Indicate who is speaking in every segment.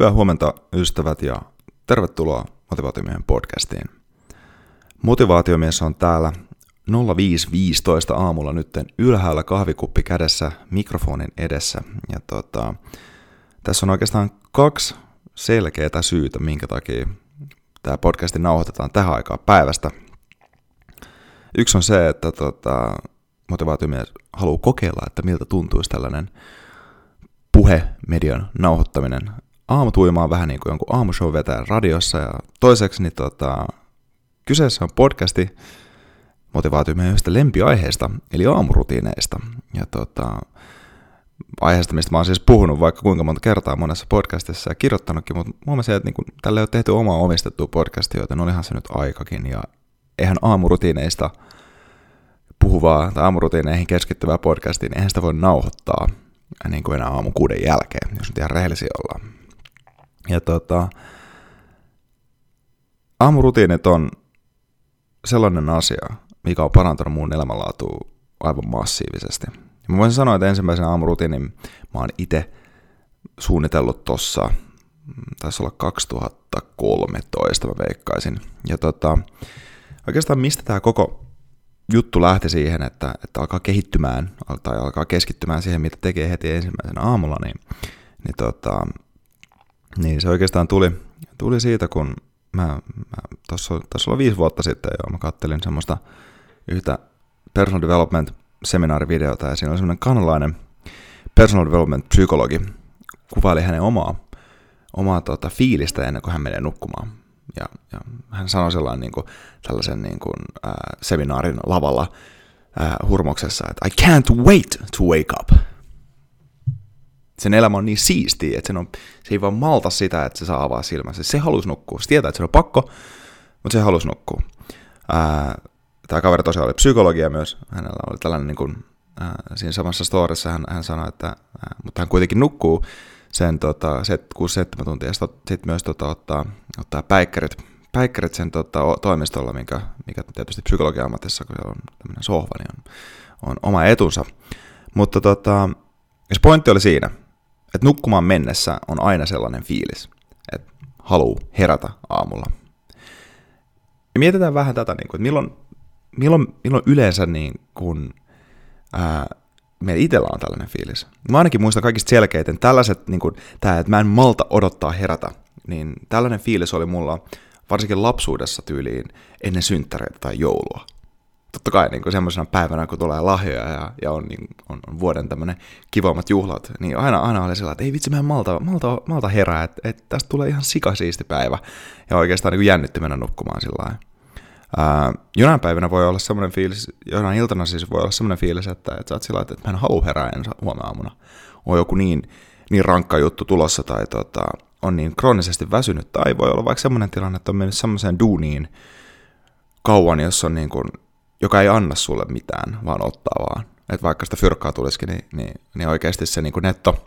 Speaker 1: Hyvää huomenta ystävät ja tervetuloa Motivaatiomiehen podcastiin. Motivaatiomies on täällä 0515 aamulla nytten ylhäällä kahvikuppi kädessä mikrofonin edessä. Ja tota, tässä on oikeastaan kaksi selkeää syytä, minkä takia tämä podcasti nauhoitetaan tähän aikaan päivästä. Yksi on se, että tota, motivaatiomies haluaa kokeilla, että miltä tuntuisi tällainen puhemedian nauhoittaminen aamutuima on vähän niin kuin jonkun aamushow vetää radiossa. Ja toiseksi niin tota, kyseessä on podcasti motivaatio meidän yhdestä lempiaiheesta, eli aamurutiineista. Ja tota, aiheesta, mistä mä oon siis puhunut vaikka kuinka monta kertaa monessa podcastissa ja kirjoittanutkin, mutta huomasin, että niin tälle ei ole tehty omaa omistettua podcastia, joten olihan se nyt aikakin. Ja eihän aamurutiineista puhuvaa tai aamurutiineihin keskittyvää podcastiin, eihän sitä voi nauhoittaa niin kuin enää aamu kuuden jälkeen, jos nyt ihan rehellisiä ollaan. Ja tota, aamurutiinit on sellainen asia, mikä on parantanut mun elämänlaatua aivan massiivisesti. Ja mä voisin sanoa, että ensimmäisen aamurutiinin mä oon itse suunnitellut tossa, taisi olla 2013 mä veikkaisin. Ja tota, oikeastaan mistä tämä koko juttu lähti siihen, että, että alkaa kehittymään tai alkaa keskittymään siihen, mitä tekee heti ensimmäisenä aamulla, niin, niin tota, niin se oikeastaan tuli, tuli siitä, kun mä, mä tuossa oli viisi vuotta sitten jo, mä kattelin semmoista yhtä personal development seminaarivideota ja siinä oli semmoinen kanalainen personal development psykologi kuvaili hänen omaa, omaa tota, fiilistä ennen kuin hän menee nukkumaan. Ja, ja hän sanoi sellainen niin kuin, tällaisen niin kuin, äh, seminaarin lavalla äh, hurmoksessa, että I can't wait to wake up sen elämä on niin siistiä, että sen on, se ei vaan malta sitä, että se saa avaa silmänsä. Se halusi nukkua. Se tietää, että se on pakko, mutta se halusi nukkua. Tämä kaveri tosiaan oli psykologia myös. Hänellä oli tällainen, niin kuin, ää, siinä samassa storissa hän, hän sanoi, että ää, mutta hän kuitenkin nukkuu sen tota, 6-7 tuntia, sitten myös tota, ottaa, ottaa päikkärit, päikkärit sen tota, toimistolla, mikä, mikä tietysti psykologia ammatissa, kun se on tämmöinen sohva, niin on, on oma etunsa. Mutta tota, se pointti oli siinä, että nukkumaan mennessä on aina sellainen fiilis, että haluu herätä aamulla. Ja mietitään vähän tätä, niin kuin, että milloin, milloin, milloin yleensä niin kuin, ää, meillä itsellä on tällainen fiilis. Mä ainakin muistan kaikista selkeiten tällaiset, niin kuin, tämä, että mä en malta odottaa herätä, niin tällainen fiilis oli mulla varsinkin lapsuudessa tyyliin ennen synttäreitä tai joulua totta kai niin semmoisena päivänä, kun tulee lahjoja ja, ja on, niin, on, on vuoden tämmöinen kivommat juhlat, niin aina, aina oli sellainen, että ei vitsi, mä en malta, malta, malta herää, että, että tästä tulee ihan sikasiisti päivä. Ja oikeastaan niin jännitti mennä nukkumaan sillä lailla. jonain päivänä voi olla semmoinen fiilis, jonain iltana siis voi olla semmoinen fiilis, että, että sä oot sillä että mä en halua herää ensi huomenna aamuna. On joku niin, niin rankka juttu tulossa tai tota, on niin kroonisesti väsynyt, tai voi olla vaikka semmoinen tilanne, että on mennyt semmoiseen duuniin kauan, jos on niin kuin joka ei anna sulle mitään, vaan ottaa vaan. Että vaikka sitä fyrkkaa tulisikin, niin, niin, niin oikeasti se niin kuin netto,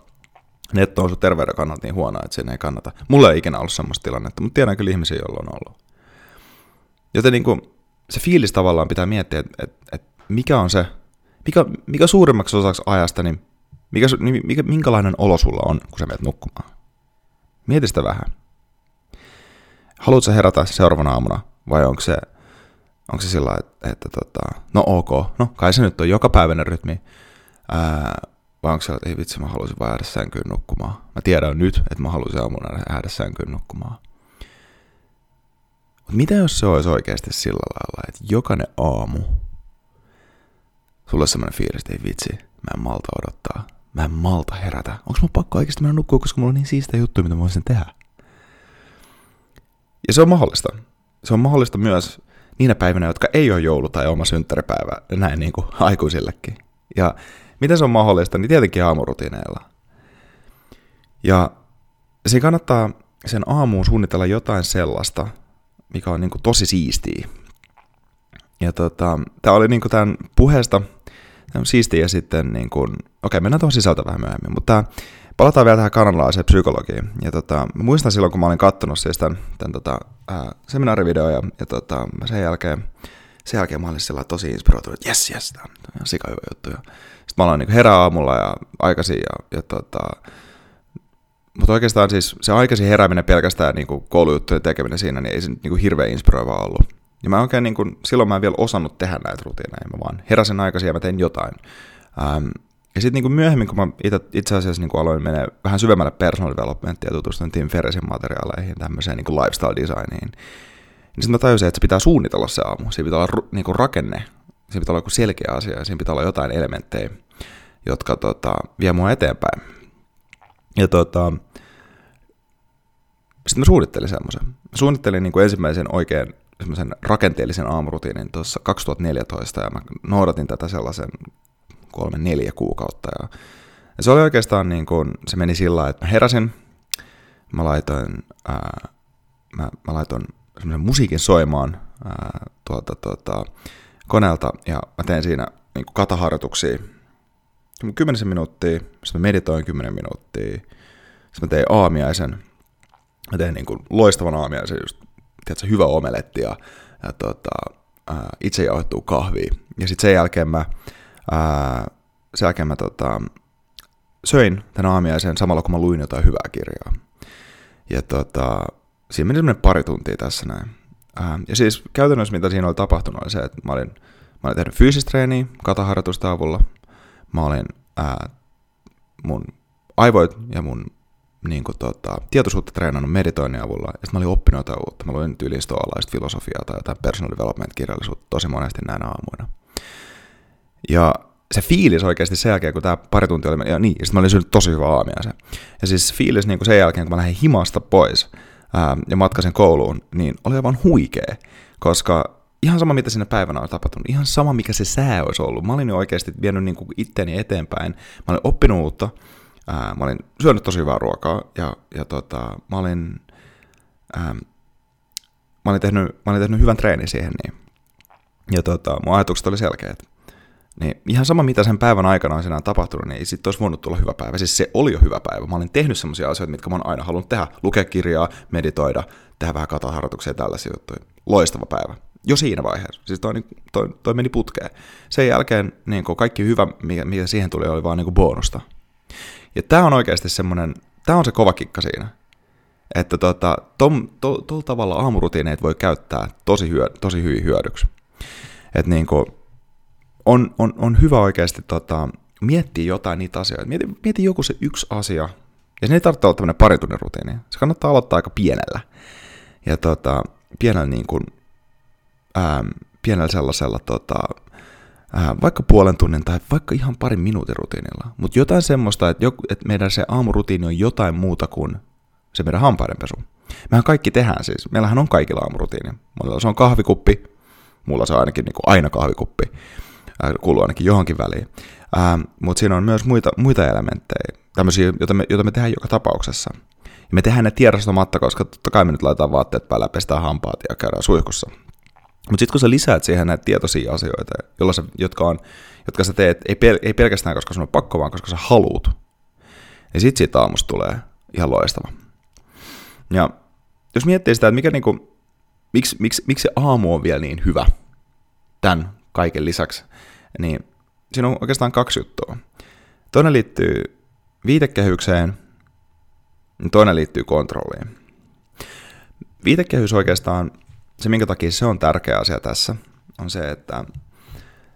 Speaker 1: netto on sun terveyden kannalta niin huono, että sen ei kannata. Mulla ei ikinä ollut semmoista tilannetta, mutta tiedän kyllä ihmisiä, joilla on ollut. Joten niin kuin, se fiilis tavallaan pitää miettiä, että, että, että mikä on se, mikä, mikä suurimmaksi osaksi ajasta, niin mikä, mikä, minkälainen olo sulla on, kun sä menet nukkumaan. Mieti sitä vähän. Haluatko herätä seuraavana aamuna, vai onko se Onko se sillä että, että tota, no ok, no kai se nyt on joka päiväinen rytmi, ää, vai onko se, että ei vitsi, mä haluaisin vaan jäädä sänkyyn nukkumaan. Mä tiedän nyt, että mä haluaisin aamuna jäädä sänkyyn nukkumaan. Mutta mitä jos se olisi oikeasti sillä lailla, että jokainen aamu sulla on semmoinen fiilis, että ei vitsi, mä en malta odottaa. Mä en malta herätä. Onko mun pakko oikeasti mennä nukkua, koska mulla on niin siistä juttu, mitä mä voisin tehdä? Ja se on mahdollista. Se on mahdollista myös niinä päivinä, jotka ei ole joulu tai oma synttäripäivä, näin niin kuin aikuisillekin. Ja miten se on mahdollista, niin tietenkin aamurutiineilla. Ja siinä kannattaa sen aamuun suunnitella jotain sellaista, mikä on niin kuin tosi siistiä. Ja tota, tämä oli niin kuin tämän puheesta siistiä sitten, niin kuin, okei mennään tuohon sisältä vähän myöhemmin, mutta Palataan vielä tähän kanadalaiseen psykologiin. Ja tota, mä muistan silloin, kun mä olin kattonut siis tämän, tämän tota, ää, ja, ja tota, sen jälkeen, sen jälkeen mä olin sillä tosi inspiroitunut, että jes, jes, tämä on ihan sikahyvä juttu. Ja sitten mä aloin niin herää aamulla ja aikaisin ja, ja tota, mutta oikeastaan siis se aikaisin herääminen pelkästään niin koulujuttujen tekeminen siinä, niin ei se niin hirveän inspiroivaa ollut. Ja mä oikein niin kuin, silloin mä en vielä osannut tehdä näitä rutiineja, mä vaan heräsin aikaisin ja mä tein jotain. Ähm, ja sitten niin myöhemmin, kun mä itse, itse asiassa niin aloin mennä vähän syvemmälle personal developmenttiin ja tutustuin Tim Ferrisin materiaaleihin, tämmöiseen niin lifestyle designiin, niin sitten mä tajusin, että se pitää suunnitella se aamu. Siinä pitää olla niin kuin rakenne, siinä pitää olla joku selkeä asia ja siinä pitää olla jotain elementtejä, jotka tota, vie mua eteenpäin. Ja tota, sitten mä suunnittelin semmoisen. Mä suunnittelin niin kuin ensimmäisen oikein semmoisen rakenteellisen aamurutiinin tuossa 2014 ja mä noudatin tätä sellaisen kolme, neljä kuukautta. Ja, ja se oli oikeastaan niin kuin, se meni sillä että mä heräsin, mä laitoin, ää, mä, mä laitoin semmoisen musiikin soimaan ää, tuolta, tuota, koneelta ja mä tein siinä niin kuin kataharjoituksia kymmenisen minuuttia, sitten mä meditoin kymmenen minuuttia, sitten mä tein aamiaisen, mä tein niin kuin loistavan aamiaisen, just, tiedätkö, hyvä omeletti ja, ja tota, itse jauhettua kahvia. Ja sitten sen jälkeen mä ää, sen jälkeen mä tota, söin tämän aamiaisen samalla kun mä luin jotain hyvää kirjaa. Ja tota, siinä meni semmoinen pari tuntia tässä näin. Ää, ja siis käytännössä mitä siinä oli tapahtunut oli se, että mä olin, mä olin tehnyt fyysistä treeniä kataharjoitusta avulla. Mä olin ää, mun aivoit ja mun niin kuin, tota, tietoisuutta treenannut meditoinnin avulla, ja sitten mä olin oppinut jotain uutta. Mä luin tyyliin stoalaista filosofiaa tai jotain personal development-kirjallisuutta tosi monesti näinä aamuina. Ja se fiilis oikeasti sen jälkeen, kun tämä pari tuntia oli, ja niin, sitten mä olin syönyt tosi hyvä aamiaisen. Ja siis fiilis niin kuin sen jälkeen, kun mä lähdin himasta pois ää, ja matkasin kouluun, niin oli aivan huikea, koska ihan sama, mitä siinä päivänä on tapahtunut, ihan sama, mikä se sää olisi ollut. Mä olin jo oikeasti vienyt niin kuin itteni eteenpäin, mä olin oppinut uutta, ää, mä olin syönyt tosi hyvää ruokaa, ja, ja tota, mä olin, ää, mä olin, tehnyt, mä olin tehnyt hyvän treenin siihen, niin. Ja tota, mun ajatukset oli selkeät. Niin ihan sama, mitä sen päivän aikana on siinä tapahtunut, niin sitten olisi voinut tulla hyvä päivä. Siis se oli jo hyvä päivä. Mä olin tehnyt sellaisia asioita, mitkä mä oon aina halunnut tehdä. Lukea kirjaa, meditoida, tehdä vähän kataharjoituksia ja tällaisia juttuja. Loistava päivä. Jo siinä vaiheessa. Siis toi, toi, toi meni putkeen. Sen jälkeen niin kaikki hyvä, mikä, mikä siihen tuli, oli vaan niin bonusta. Ja tämä on oikeasti semmoinen, tämä on se kova kikka siinä. Että tota, tuolla to, tavalla aamurutiineet voi käyttää tosi, hyö, tosi hyvin hyödyksi. Että niin kuin, on, on, on hyvä oikeasti tota, miettiä jotain niitä asioita. Mieti, mieti joku se yksi asia, ja se ei tarvitse olla tämmöinen pari tunnin rutiini. Se kannattaa aloittaa aika pienellä. Ja tota, pienellä, niin kuin, ää, pienellä sellaisella, tota, ää, vaikka puolen tunnin tai vaikka ihan parin minuutin rutiinilla. Mutta jotain semmoista, että, joku, että meidän se aamurutiini on jotain muuta kuin se meidän hampaidenpesu. Mehän kaikki tehdään siis. Meillähän on kaikilla aamurutiini. Mulla se on kahvikuppi. Mulla se on ainakin niin kuin aina kahvikuppi äh, kuuluu ainakin johonkin väliin. Ähm, Mutta siinä on myös muita, muita elementtejä, tämmöisiä, joita me, joita me tehdään joka tapauksessa. Ja me tehdään ne tiedostamatta, koska totta kai me nyt laitetaan vaatteet päälle, pestään hampaat ja käydään suihkussa. Mutta sitten kun sä lisäät siihen näitä tietoisia asioita, jolla sä, jotka, on, jotka sä teet, ei, pel, ei pelkästään koska sun on pakko, vaan koska sä haluut, niin sitten siitä aamusta tulee ihan loistava. Ja jos miettii sitä, että mikä niinku, miksi, miksi, miksi se aamu on vielä niin hyvä tämän kaiken lisäksi, niin siinä on oikeastaan kaksi juttua. Toinen liittyy viitekehykseen, toinen liittyy kontrolliin. Viitekehys oikeastaan, se minkä takia se on tärkeä asia tässä, on se, että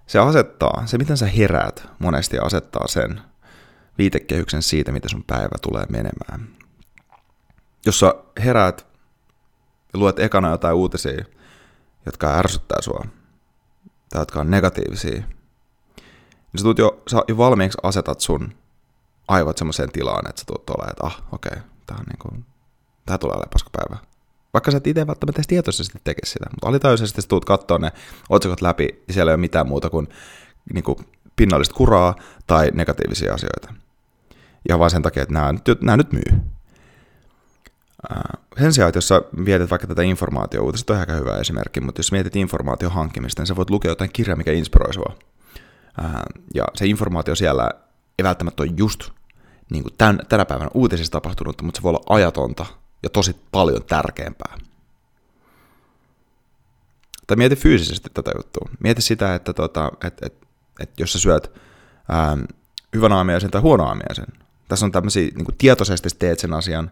Speaker 1: se asettaa, se miten sä heräät monesti asettaa sen viitekehyksen siitä, miten sun päivä tulee menemään. Jos sä heräät ja luet ekana jotain uutisia, jotka ärsyttää sua, tai jotka on negatiivisia, niin sä, tuut jo, sä jo valmiiksi asetat sun aivot semmoiseen tilaan, että sä tuut olemaan, että ah, okei, okay, tää, on niinku, tää tulee olemaan paskapäivä. Vaikka sä et itse välttämättä tietoisesti tekisi sitä, mutta alitajuisesti sä tuut katsoa ne otsikot läpi, ja siellä ei ole mitään muuta kuin, niinku pinnallista kuraa tai negatiivisia asioita. Ja vaan sen takia, että nämä, nämä nyt myy. Sen sijaan, että jos sä mietit vaikka tätä informaatio-uutista, on aika hyvä esimerkki, mutta jos mietit informaation hankkimista, niin sä voit lukea jotain kirjaa, mikä inspiroi sua. Ja se informaatio siellä ei välttämättä ole just niin kuin tämän, tänä päivänä uutisissa tapahtunutta, mutta se voi olla ajatonta ja tosi paljon tärkeämpää. Tai mieti fyysisesti tätä juttua. Mieti sitä, että tota, et, et, et jos sä syöt ää, hyvän aamiaisen tai huono aamiaisen, Tässä on tämmöisiä, niin kuin tietoisesti teet sen asian,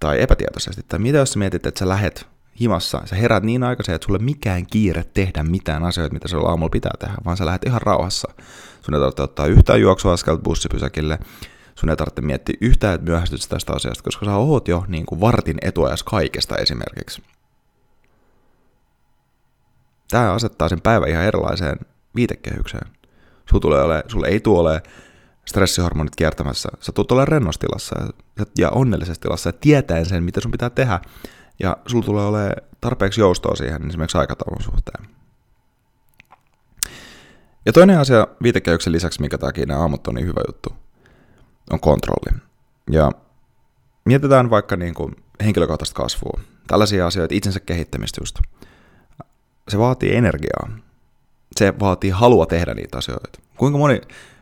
Speaker 1: tai epätietoisesti. Tai mitä jos sä mietit, että sä lähet himassa, sä herät niin aikaisin, että sulle mikään kiire tehdä mitään asioita, mitä sulla aamulla pitää tehdä, vaan sä lähdet ihan rauhassa. Sun ei tarvitse ottaa yhtään juoksuaskelta bussipysäkille, sun ei tarvitse miettiä yhtään, että myöhästyt tästä asiasta, koska sä oot jo niin kuin vartin etuajas kaikesta esimerkiksi. Tämä asettaa sen päivän ihan erilaiseen viitekehykseen. Sulla, tulee ole, ei tule ole stressihormonit kiertämässä. Sä tulet olemaan rennossa tilassa ja, ja onnellisessa tilassa ja tietäen sen, mitä sun pitää tehdä. Ja sulla tulee olemaan tarpeeksi joustoa siihen esimerkiksi aikataulun suhteen. Ja toinen asia viitekehyksen lisäksi, mikä takia nämä aamut on niin hyvä juttu, on kontrolli. Ja mietitään vaikka niin kuin henkilökohtaista kasvua, tällaisia asioita, itsensä kehittämistä just. Se vaatii energiaa. Se vaatii halua tehdä niitä asioita. Kuinka moni,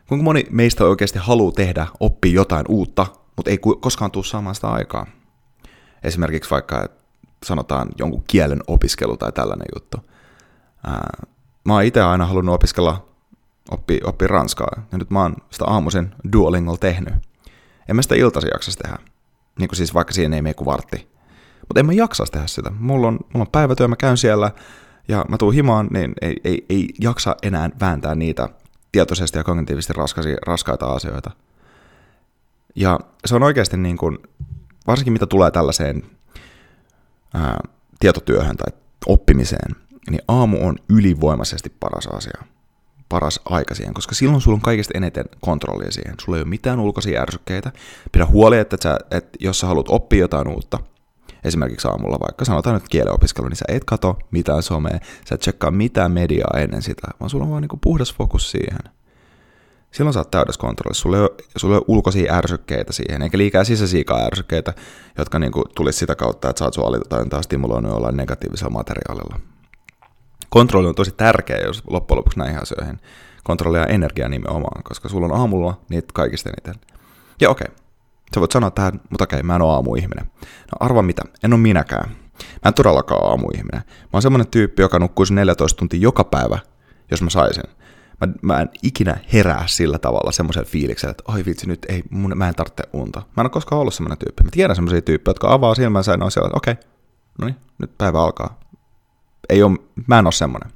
Speaker 1: kuinka moni meistä oikeasti haluaa tehdä, oppia jotain uutta, mutta ei koskaan tule saamaan sitä aikaa. Esimerkiksi vaikka, sanotaan jonkun kielen opiskelu tai tällainen juttu. Mä oon itse aina halunnut opiskella, oppi, oppi ranskaa, ja nyt mä oon sitä aamuisin Duolingolla tehnyt. En mä sitä iltaisin jaksas tehdä. Niin kuin siis vaikka siinä ei mene kuin vartti. Mutta en mä jaksas tehdä sitä. Mulla on, mulla on päivätyö, mä käyn siellä, ja mä tuun himaan, niin ei, ei, ei jaksa enää vääntää niitä tietoisesti ja kognitiivisesti raskaisia, raskaita asioita. Ja se on oikeasti niin kuin, varsinkin mitä tulee tällaiseen ää, tietotyöhön tai oppimiseen, niin aamu on ylivoimaisesti paras asia, paras aika siihen, koska silloin sulla on kaikista eniten kontrollia siihen. Sulla ei ole mitään ulkoisia ärsykkeitä. Pidä huoli, että, sä, että jos sä haluat oppia jotain uutta, esimerkiksi aamulla vaikka sanotaan nyt kielenopiskelu, niin sä et kato mitään somea, sä et tsekkaa mitään mediaa ennen sitä, vaan sulla on vaan niin puhdas fokus siihen. Silloin sä oot täydessä kontrollissa, sulla ei, ole, sulla ei ole ulkoisia ärsykkeitä siihen, eikä liikaa sisäisiä ärsykkeitä, jotka niin tulisi sitä kautta, että sä oot sun alitajuntaa stimuloinut jollain negatiivisella materiaalilla. Kontrolli on tosi tärkeä, jos loppujen lopuksi näihin asioihin. Kontrollia energia nimenomaan, koska sulla on aamulla niitä kaikista eniten. Ja okei, okay, Sä voit sanoa tähän, mutta okei, mä en ole aamuihminen. No arva mitä, en ole minäkään. Mä en todellakaan aamuihminen. Mä oon semmonen tyyppi, joka nukkuisi 14 tuntia joka päivä, jos mä saisin. Mä, mä en ikinä herää sillä tavalla semmoisen fiiliksen, että oi vitsi, nyt ei, mun, mä en tarvitse unta. Mä en ole koskaan ollut semmoinen tyyppi. Mä tiedän semmoisia tyyppejä, jotka avaa silmänsä ja on siellä, että okei, no niin, nyt päivä alkaa. Ei ole, mä en ole semmoinen.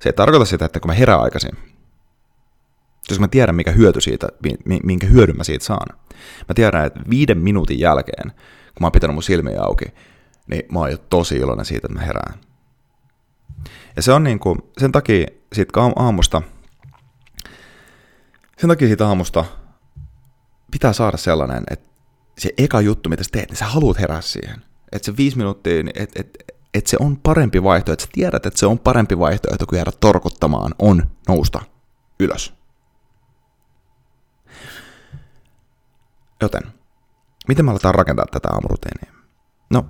Speaker 1: Se ei tarkoita sitä, että kun mä herään aikaisin, jos mä tiedän, mikä hyöty siitä, minkä hyödyn mä siitä saan. Mä tiedän, että viiden minuutin jälkeen, kun mä oon pitänyt mun silmiä auki, niin mä oon jo tosi iloinen siitä, että mä herään. Ja se on niin kuin, sen takia siitä aamusta, sen takia siitä aamusta pitää saada sellainen, että se eka juttu, mitä sä teet, niin sä haluat herää siihen. Että se viisi minuuttia, niin et, et se on parempi vaihtoehto, että sä tiedät, että se on parempi vaihtoehto kuin jäädä torkuttamaan, on nousta ylös. Joten, miten me aletaan rakentaa tätä aamurutiinia? No,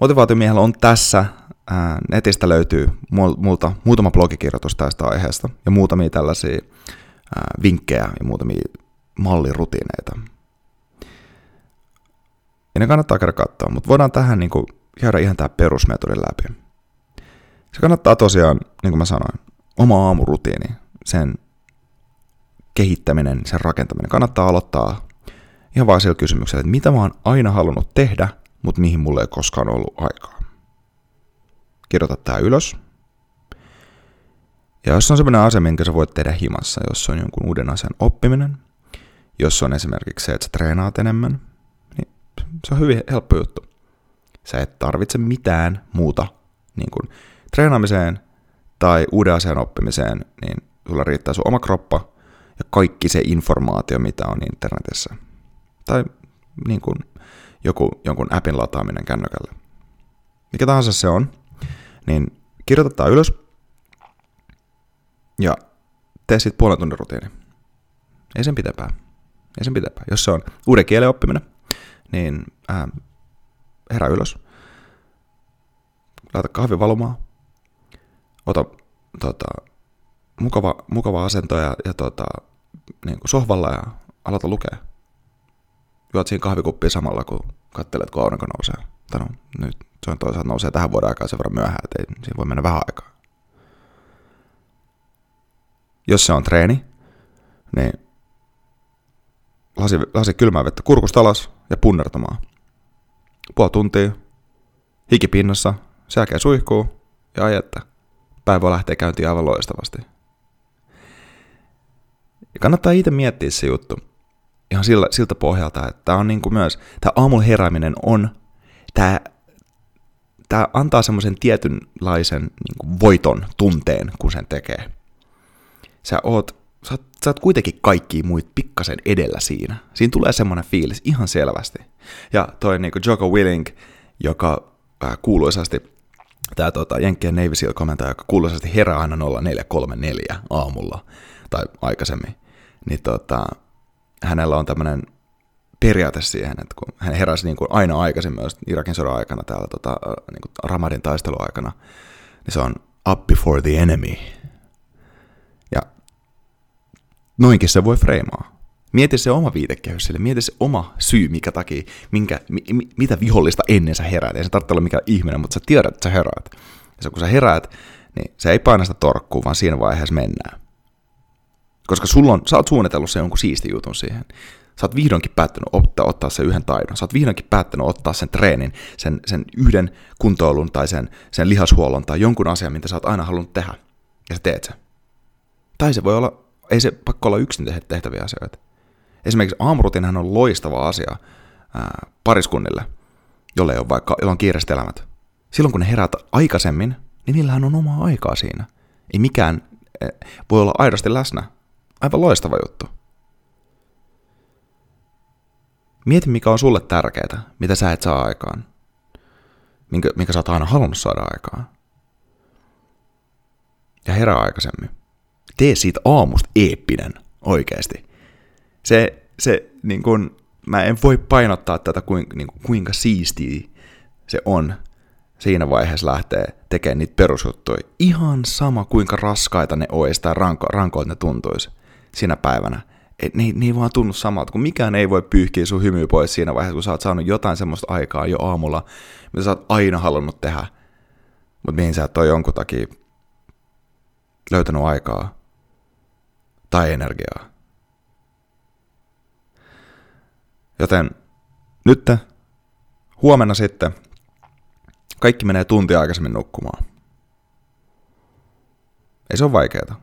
Speaker 1: motivaatiomiehellä on tässä, ää, netistä löytyy multa muutama blogikirjoitus tästä aiheesta ja muutamia tällaisia ää, vinkkejä ja muutamia mallirutiineita. Ja ne kannattaa käydä katsoa, mutta voidaan tähän niin kuin, käydä ihan tämä perusmetodi läpi. Se kannattaa tosiaan, niin kuin mä sanoin, oma aamurutiini, sen kehittäminen, sen rakentaminen. Kannattaa aloittaa ihan vaan sillä kysymyksellä, että mitä mä oon aina halunnut tehdä, mutta mihin mulle ei koskaan ollut aikaa. Kirjoita tää ylös. Ja jos on sellainen asia, minkä sä voit tehdä himassa, jos on jonkun uuden asian oppiminen, jos on esimerkiksi se, että sä treenaat enemmän, niin se on hyvin helppo juttu. Sä et tarvitse mitään muuta niin kuin treenaamiseen tai uuden asian oppimiseen, niin sulla riittää sun oma kroppa ja kaikki se informaatio, mitä on internetissä. Tai niin kuin joku, jonkun appin lataaminen kännykälle. Mikä tahansa se on, niin kirjoitetaan ylös ja tee sitten puolen tunnin rutiini. Ei sen pitempää. Ei sen pitempää. Jos se on uuden kielen oppiminen, niin ää, herää ylös. Laita kahvi valumaan. Ota tota, mukava, mukava asento ja, ja tota, niin kuin sohvalla ja aloita lukea. Juot siinä kahvikuppia samalla, kun katselet, kun aurinko nousee. Tai no, nyt se on toisaalta nousee tähän vuoden aikaan sen verran myöhään, että ei, siinä voi mennä vähän aikaa. Jos se on treeni, niin lasi, lasi kylmää vettä kurkusta alas ja punnertamaan. Puoli tuntia, hikipinnassa, selkeä suihkuu ja ajetta. Päivä lähtee käyntiin aivan loistavasti. Ja kannattaa itse miettiä se juttu ihan sillä, siltä pohjalta, että tämä on niin kuin myös, tämä aamulla herääminen on, tämä, tämä antaa semmoisen tietynlaisen niin kuin voiton tunteen, kun sen tekee. Sä oot, sä oot, sä oot kuitenkin kaikki muit pikkasen edellä siinä. Siinä tulee semmoinen fiilis ihan selvästi. Ja toi niin kuin Joko Willing, joka äh, kuuluisasti tämä tota, Jenkkien Navy SEAL-komentaja, joka kuuluisasti herää aina 0434 aamulla tai aikaisemmin, niin tota, hänellä on tämmöinen periaate siihen, että kun hän heräsi niin kuin aina aikaisin myös Irakin sodan aikana täällä tota, niin kuin Ramadin taisteluaikana, niin se on up before the enemy. Ja noinkin se voi freimaa. Mieti se oma viitekehys sille, mieti se oma syy, mikä takia, minkä, mi, mitä vihollista ennen sä heräät. Ei se tarvitse olla mikään ihminen, mutta sä tiedät, että sä heräät. Ja kun sä heräät, niin se ei paina sitä torkkuu, vaan siinä vaiheessa mennään. Koska sulla on, sä oot suunnitellut sen jonkun siisti jutun siihen. Sä oot vihdoinkin päättänyt ottaa, ottaa sen yhden taidon. Sä oot vihdoinkin päättänyt ottaa sen treenin, sen, sen yhden kuntoilun tai sen, sen lihashuollon tai jonkun asian, mitä sä oot aina halunnut tehdä. Ja sä teet sen. Tai se voi olla, ei se pakko olla yksin tehtäviä asioita. Esimerkiksi aamurutinhan on loistava asia ää, pariskunnille, jolle ei ole vaikka, jolla on kiireistä elämät. Silloin kun ne herät aikaisemmin, niin niillähän on omaa aikaa siinä. Ei mikään e, voi olla aidosti läsnä Aivan loistava juttu. Mieti, mikä on sulle tärkeää, mitä sä et saa aikaan. Minkä, mikä sä oot aina halunnut saada aikaan. Ja herää aikaisemmin. Tee siitä aamusta eeppinen, oikeasti. Se, se niin kun, mä en voi painottaa tätä, kuinka, niin kuin, kuinka siistiä se on siinä vaiheessa lähtee tekemään niitä perusjuttuja. Ihan sama, kuinka raskaita ne olisi tai ranko, rankoilta ne tuntuisi sinä päivänä. Et ne, ne ei vaan tunnu samalta, kun mikään ei voi pyyhkiä sun hymyä pois siinä vaiheessa, kun sä oot saanut jotain semmoista aikaa jo aamulla, mitä sä oot aina halunnut tehdä, mutta mihin sä et ole jonkun takia löytänyt aikaa tai energiaa. Joten nyt huomenna sitten kaikki menee tunti aikaisemmin nukkumaan. Ei se ole vaikeaa.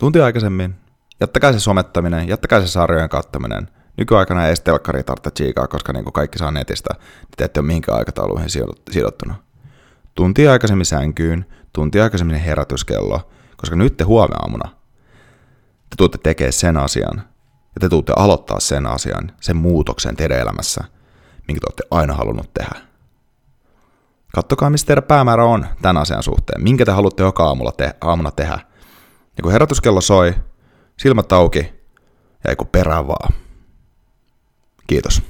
Speaker 1: Tunti aikaisemmin jättäkää se somettaminen, jättäkää se sarjojen kattaminen. Nykyaikana ei edes telkkari tarvitse chiikaa, koska niin kuin kaikki saa netistä, niin te ette ole mihinkään aikatauluihin sidottuna. Tunti aikaisemmin sänkyyn, tunti aikaisemmin herätyskello, koska nyt te huomenna aamuna te tuutte tekemään sen asian, ja te tuutte aloittaa sen asian, sen muutoksen teidän elämässä, minkä te olette aina halunnut tehdä. Kattokaa, mistä teidän päämäärä on tämän asian suhteen, minkä te haluatte joka aamulla te- aamuna tehdä. Ja kun herätyskello soi, silmät auki ja ei kun perään vaan. Kiitos.